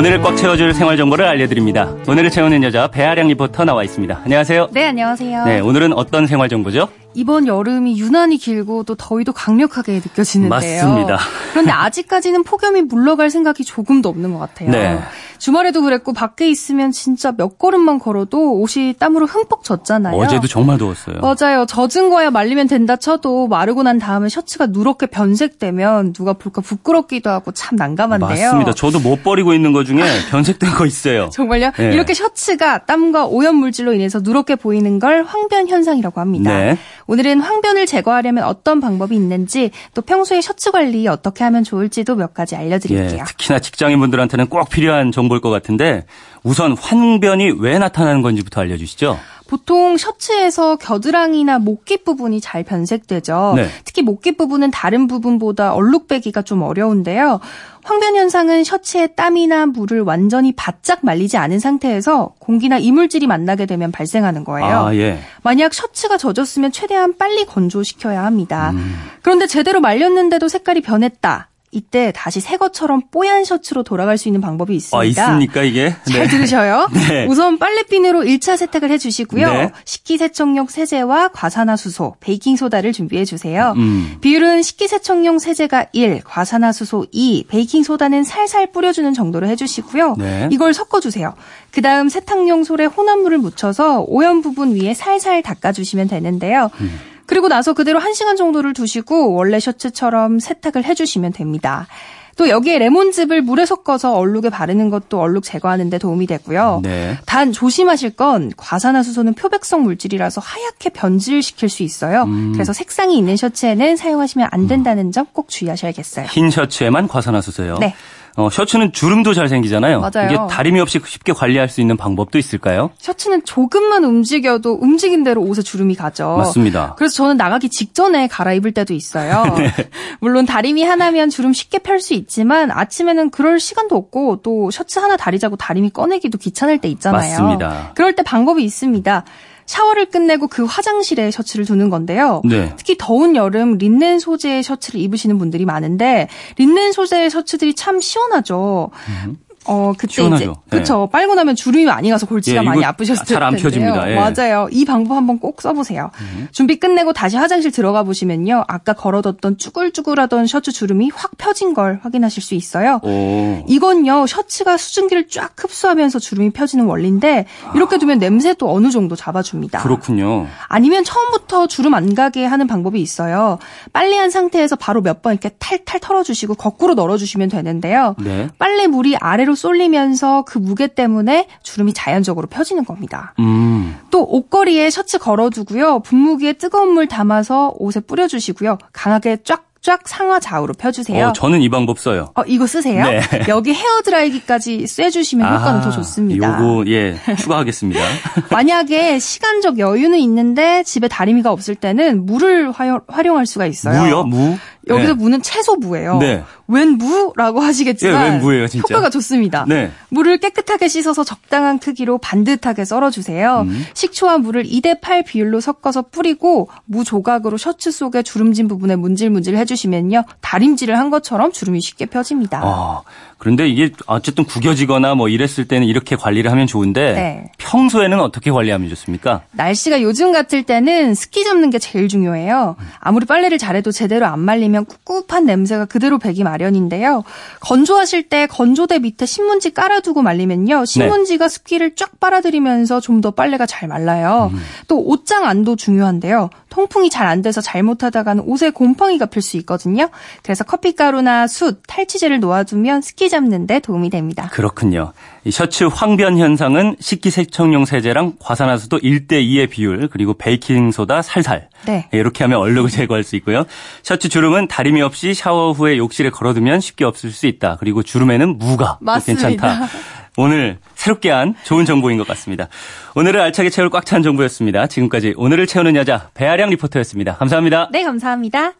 오늘을 꽉 채워줄 생활 정보를 알려드립니다. 오늘을 채우는 여자 배아량 리포터 나와 있습니다. 안녕하세요. 네, 안녕하세요. 네, 오늘은 어떤 생활 정보죠? 이번 여름이 유난히 길고 또 더위도 강력하게 느껴지는데요. 맞습니다. 그런데 아직까지는 폭염이 물러갈 생각이 조금도 없는 것 같아요. 네. 주말에도 그랬고 밖에 있으면 진짜 몇 걸음만 걸어도 옷이 땀으로 흠뻑 젖잖아요. 어제도 정말 더웠어요. 맞아요. 젖은 거야 말리면 된다 쳐도 마르고 난 다음에 셔츠가 누렇게 변색되면 누가 볼까 부끄럽기도 하고 참 난감한데요. 맞습니다. 저도 못 버리고 있는 것 중에 변색된 거 있어요. 정말요? 네. 이렇게 셔츠가 땀과 오염 물질로 인해서 누렇게 보이는 걸 황변 현상이라고 합니다. 네. 오늘은 황변을 제거하려면 어떤 방법이 있는지 또 평소에 셔츠 관리 어떻게 하면 좋을지도 몇 가지 알려드릴게요. 예, 특히나 직장인분들한테는 꼭 필요한 정보일 것 같은데 우선 황변이 왜 나타나는 건지부터 알려주시죠. 보통 셔츠에서 겨드랑이나 목깃 부분이 잘 변색되죠. 네. 특히 목깃 부분은 다른 부분보다 얼룩배기가 좀 어려운데요. 황변 현상은 셔츠에 땀이나 물을 완전히 바짝 말리지 않은 상태에서 공기나 이물질이 만나게 되면 발생하는 거예요. 아, 예. 만약 셔츠가 젖었으면 최대한 빨리 건조시켜야 합니다. 음. 그런데 제대로 말렸는데도 색깔이 변했다. 이때 다시 새 것처럼 뽀얀 셔츠로 돌아갈 수 있는 방법이 있습니다. 아, 있습니까, 이게? 잘 들으셔요. 네. 우선 빨래비누로 1차 세탁을 해주시고요. 네. 식기세척용 세제와 과산화수소, 베이킹소다를 준비해 주세요. 음. 비율은 식기세척용 세제가 1, 과산화수소 2, 베이킹소다는 살살 뿌려주는 정도로 해주시고요. 네. 이걸 섞어주세요. 그 다음 세탁용 솔에 혼합물을 묻혀서 오염 부분 위에 살살 닦아주시면 되는데요. 음. 그리고 나서 그대로 1시간 정도를 두시고 원래 셔츠처럼 세탁을 해주시면 됩니다. 또 여기에 레몬즙을 물에 섞어서 얼룩에 바르는 것도 얼룩 제거하는 데 도움이 되고요. 네. 단 조심하실 건 과산화수소는 표백성 물질이라서 하얗게 변질시킬 수 있어요. 음. 그래서 색상이 있는 셔츠에는 사용하시면 안 된다는 점 꼭 주의하셔야겠어요. 흰 셔츠에만 과산화수소요. 네. 어, 셔츠는 주름도 잘 생기잖아요. 맞아요. 이게 다리미 없이 쉽게 관리할 수 있는 방법도 있을까요? 셔츠는 조금만 움직여도 움직인 대로 옷에 주름이 가죠. 맞습니다. 그래서 저는 나가기 직전에 갈아입을 때도 있어요. 네. 물론 다리미 하나면 주름 쉽게 펼 수 있지만 아침에는 그럴 시간도 없고 또 셔츠 하나 다리자고 다리미 꺼내기도 귀찮을 때 있잖아요. 맞습니다. 그럴 때 방법이 있습니다. 샤워를 끝내고 그 화장실에 셔츠를 두는 건데요. 네. 특히 더운 여름 린넨 소재의 셔츠를 입으시는 분들이 많은데 린넨 소재의 셔츠들이 참 시원하죠. 어 그때 시원하죠. 이제 그쵸 빨고 나면 주름이 많이 가서 골치가 예, 많이 아프셨을 잘안 텐데요. 펴집니다. 예. 맞아요. 이 방법 한번 꼭 써보세요. 준비 끝내고 다시 화장실 들어가 보시면요 아까 걸어뒀던 쭈글쭈글하던 셔츠 주름이 확 펴진 걸 확인하실 수 있어요. 오. 이건요 셔츠가 수증기를 쫙 흡수하면서 주름이 펴지는 원리인데 이렇게 두면 냄새도 어느 정도 잡아줍니다. 그렇군요. 아니면 처음부터 주름 안 가게 하는 방법이 있어요. 빨래한 상태에서 바로 몇 번 이렇게 탈탈 털어주시고 거꾸로 널어주시면 되는데요. 네. 빨래 물이 아래로 쏠리면서 그 무게 때문에 주름이 자연적으로 펴지는 겁니다. 음. 또 옷걸이에 셔츠 걸어두고요. 분무기에 뜨거운 물 담아서 옷에 뿌려주시고요. 강하게 쫙쫙 상하 좌우로 펴주세요. 어, 저는 이 방법 써요. 어, 이거 쓰세요? 네. 여기 헤어드라이기까지 쐬주시면 효과는 아, 더 좋습니다. 요거 예 추가하겠습니다. 만약에 시간적 여유는 있는데 집에 다리미가 없을 때는 물을 활용, 활용할 수가 있어요. 무요 무. 여기서 네. 무는 채소 무예요. 네. 웬 무라고 하시겠지만 예, 웬 무예요, 진짜? 효과가 좋습니다. 네. 물을 깨끗하게 씻어서 적당한 크기로 반듯하게 썰어주세요. 음. 식초와 물을 2대 8 비율로 섞어서 뿌리고 무 조각으로 셔츠 속에 주름진 부분에 문질문질 해주시면요. 다림질을 한 것처럼 주름이 쉽게 펴집니다. 아, 그런데 이게 어쨌든 구겨지거나 뭐 이랬을 때는 이렇게 관리를 하면 좋은데 네. 평소에는 어떻게 관리하면 좋습니까? 날씨가 요즘 같을 때는 스키 잡는 게 제일 중요해요. 아무리 빨래를 잘해도 제대로 안 말리면 꿉꿉한 냄새가 그대로 배기 마련인데요. 건조하실 때 건조대 밑에 신문지 깔아두고 말리면요. 신문지가 습기를 쫙 빨아들이면서 좀 더 빨래가 잘 말라요. 또 옷장 안도 중요한데요. 통풍이 잘 안 돼서 잘못하다가는 옷에 곰팡이가 필 수 있거든요. 그래서 커피가루나 숯, 탈취제를 놓아두면 스키 잡는 데 도움이 됩니다. 그렇군요. 이 셔츠 황변 현상은 식기세척용 세제랑 과산화수도 1대2의 비율 그리고 베이킹소다 살살 네. 예, 이렇게 하면 얼룩을 제거할 수 있고요. 셔츠 주름은 다리미 없이 샤워 후에 욕실에 걸어두면 쉽게 없을 수 있다. 그리고 주름에는 무가. 괜찮다. 오늘 새롭게 한 좋은 정보인 것 같습니다. 오늘을 알차게 채울 꽉 찬 정보였습니다. 지금까지 오늘을 채우는 여자 배아량 리포터였습니다. 감사합니다. 네, 감사합니다.